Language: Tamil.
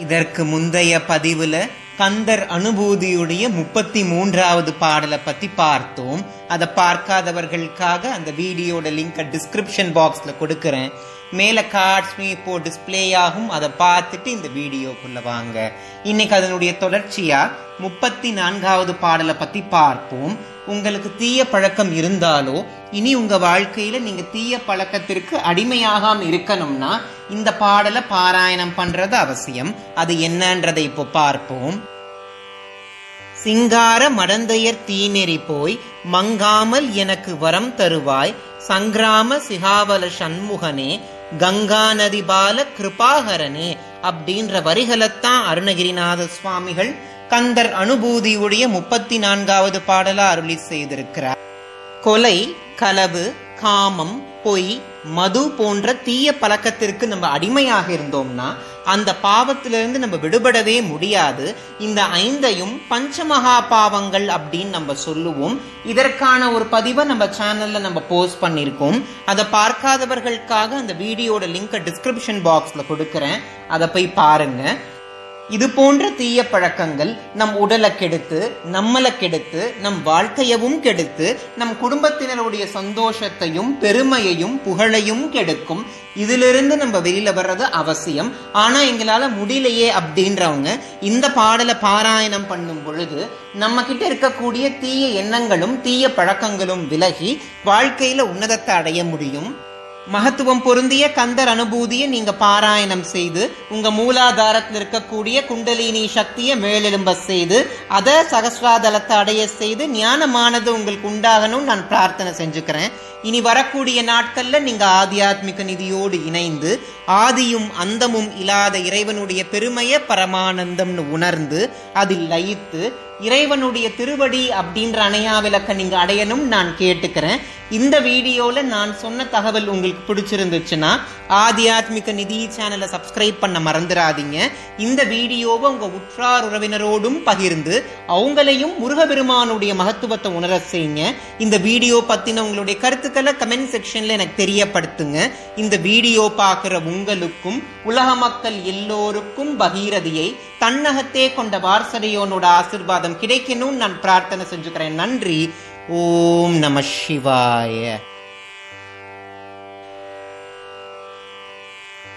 இதற்கு முந்தைய பதிவுல கந்தர் அனுபூதியுடைய முப்பத்தி மூன்றாவது பாடலை பத்தி பார்த்தோம். அதை பார்க்காதவர்களுக்காக அந்த வீடியோட லிங்கை டிஸ்கிரிப்ஷன் பாக்ஸ்ல கொடுக்கறேன். மேல கார்ட்ஸ் இப்போ டிஸ்பிளே ஆகும். அதை பார்த்துட்டு இந்த வீடியோக்குள்ள வாங்க. இன்னைக்கு அதனுடைய தொடர்ச்சியா முப்பத்தி நான்காவது பாடலை பத்தி பார்ப்போம். உங்களுக்கு தீய பழக்கம் இருந்தாலோ இனி உங்க வாழ்க்கையில நீங்க தீய பழக்கத்திற்கு அடிமையாகாம இருக்கணும்னா இந்த பாடலை பாராயணம் பண்றது அவசியம். அது என்னன்றதை இப்போ பார்ப்போம். சிங்கார மடந்தையர் தீநெறி போய் மங்காமல் எனக்கு வரம் தருவாய் சங்கிராம சிகாவல சண்முகனே கங்கா நதி பால கிருபாகரனே அப்படின்ற வரிகளைத்தான் அருணகிரிநாத சுவாமிகள் கந்தர் அனுபூதியுடைய முப்பத்தி நான்காவது பாடலா அருளி செய்திருக்கிறார். கொலை களவு காமம் பொய் மது போன்ற தீய பழக்கத்திற்கு நம்ம அடிமையாக இருந்தோம்னா அந்த பாவத்திலிருந்து நம்ம விடுபடவே முடியாது. இந்த ஐந்தையும் பஞ்சமகா பாவங்கள் அப்படின்னு நம்ம சொல்லுவோம். இதற்கான ஒரு பதிவை நம்ம சேனல்ல நம்ம போஸ்ட் பண்ணியிருக்கோம். அதை பார்க்காதவர்களுக்காக அந்த வீடியோட லிங்கை டிஸ்கிரிப்ஷன் பாக்ஸ்ல கொடுக்கறேன். அதை போய் பாருங்க. இது போன்ற தீய பழக்கங்கள் நம் உடலை கெடுத்து நம்மளை கெடுத்து நம் வாழ்க்கையவும் கெடுத்து நம் குடும்பத்தினருடைய சந்தோஷத்தையும் பெருமையையும் புகழையும் கெடுக்கும். இதிலிருந்து நம்ம வெளியில வர்றது அவசியம். ஆனா எங்களால முடியலையே அப்படின்றவங்க இந்த பாடலை பாராயணம் பண்ணும் பொழுது நம்ம கிட்ட இருக்கக்கூடிய தீய எண்ணங்களும் தீய பழக்கங்களும் விலகி வாழ்க்கையில உன்னதத்தை அடைய முடியும். மகத்துவம் பொருந்திய கந்தர் அனுபூதியை நீங்க பாராயணம் செய்து உங்க மூலாதாரத்தில் இருக்கக்கூடிய குண்டலினி சக்தியை மேலெழும்ப செய்து அதை சகஸ்ராதலத்தை அடைய செய்து ஞானமானது உங்களுக்கு உண்டாகணும் நான் பிரார்த்தனை செஞ்சுக்கிறேன். இனி வரக்கூடிய நாட்கள்ல நீங்க ஆத்தியாத்மிக நிதியோடு இணைந்து ஆதியும் அந்தமும் இல்லாத இறைவனுடைய பெருமைய பரமானந்தம்னு உணர்ந்து அதில் லயித்து இறைவனுடைய திருவடி அப்படின்ற அணையா விளக்க நீங்க அடையணும் நான் கேட்டுக்கிறேன். இந்த வீடியோவில் நான் சொன்ன தகவல் உங்களுக்கு பிடிச்சிருந்துச்சுன்னா ஆத்தியாத்மிக நிதி சேனலை சப்ஸ்கிரைப் பண்ண மறந்துடாதீங்க. இந்த வீடியோவை உங்க உற்றார் உறவினரோடும் பகிர்ந்து அவங்களையும் முருகபெருமானுடைய மகத்துவத்தை உணர செய்யுங்க. இந்த வீடியோ பத்தின உங்களுடைய கருத்துக்களை கமெண்ட் செக்ஷன்ல எனக்கு தெரியப்படுத்துங்க. இந்த வீடியோ பார்க்குற உங்களுக்கும் உலக மக்கள் எல்லோருக்கும் பகீரதியை தன்னகத்தே கொண்ட வாரசரையோனோட ஆசிர்வாதம் கிடைக்கணும்னு நான் பிரார்த்தனை செஞ்சுக்கிறேன். நன்றி. ॐ नमः शिवाय।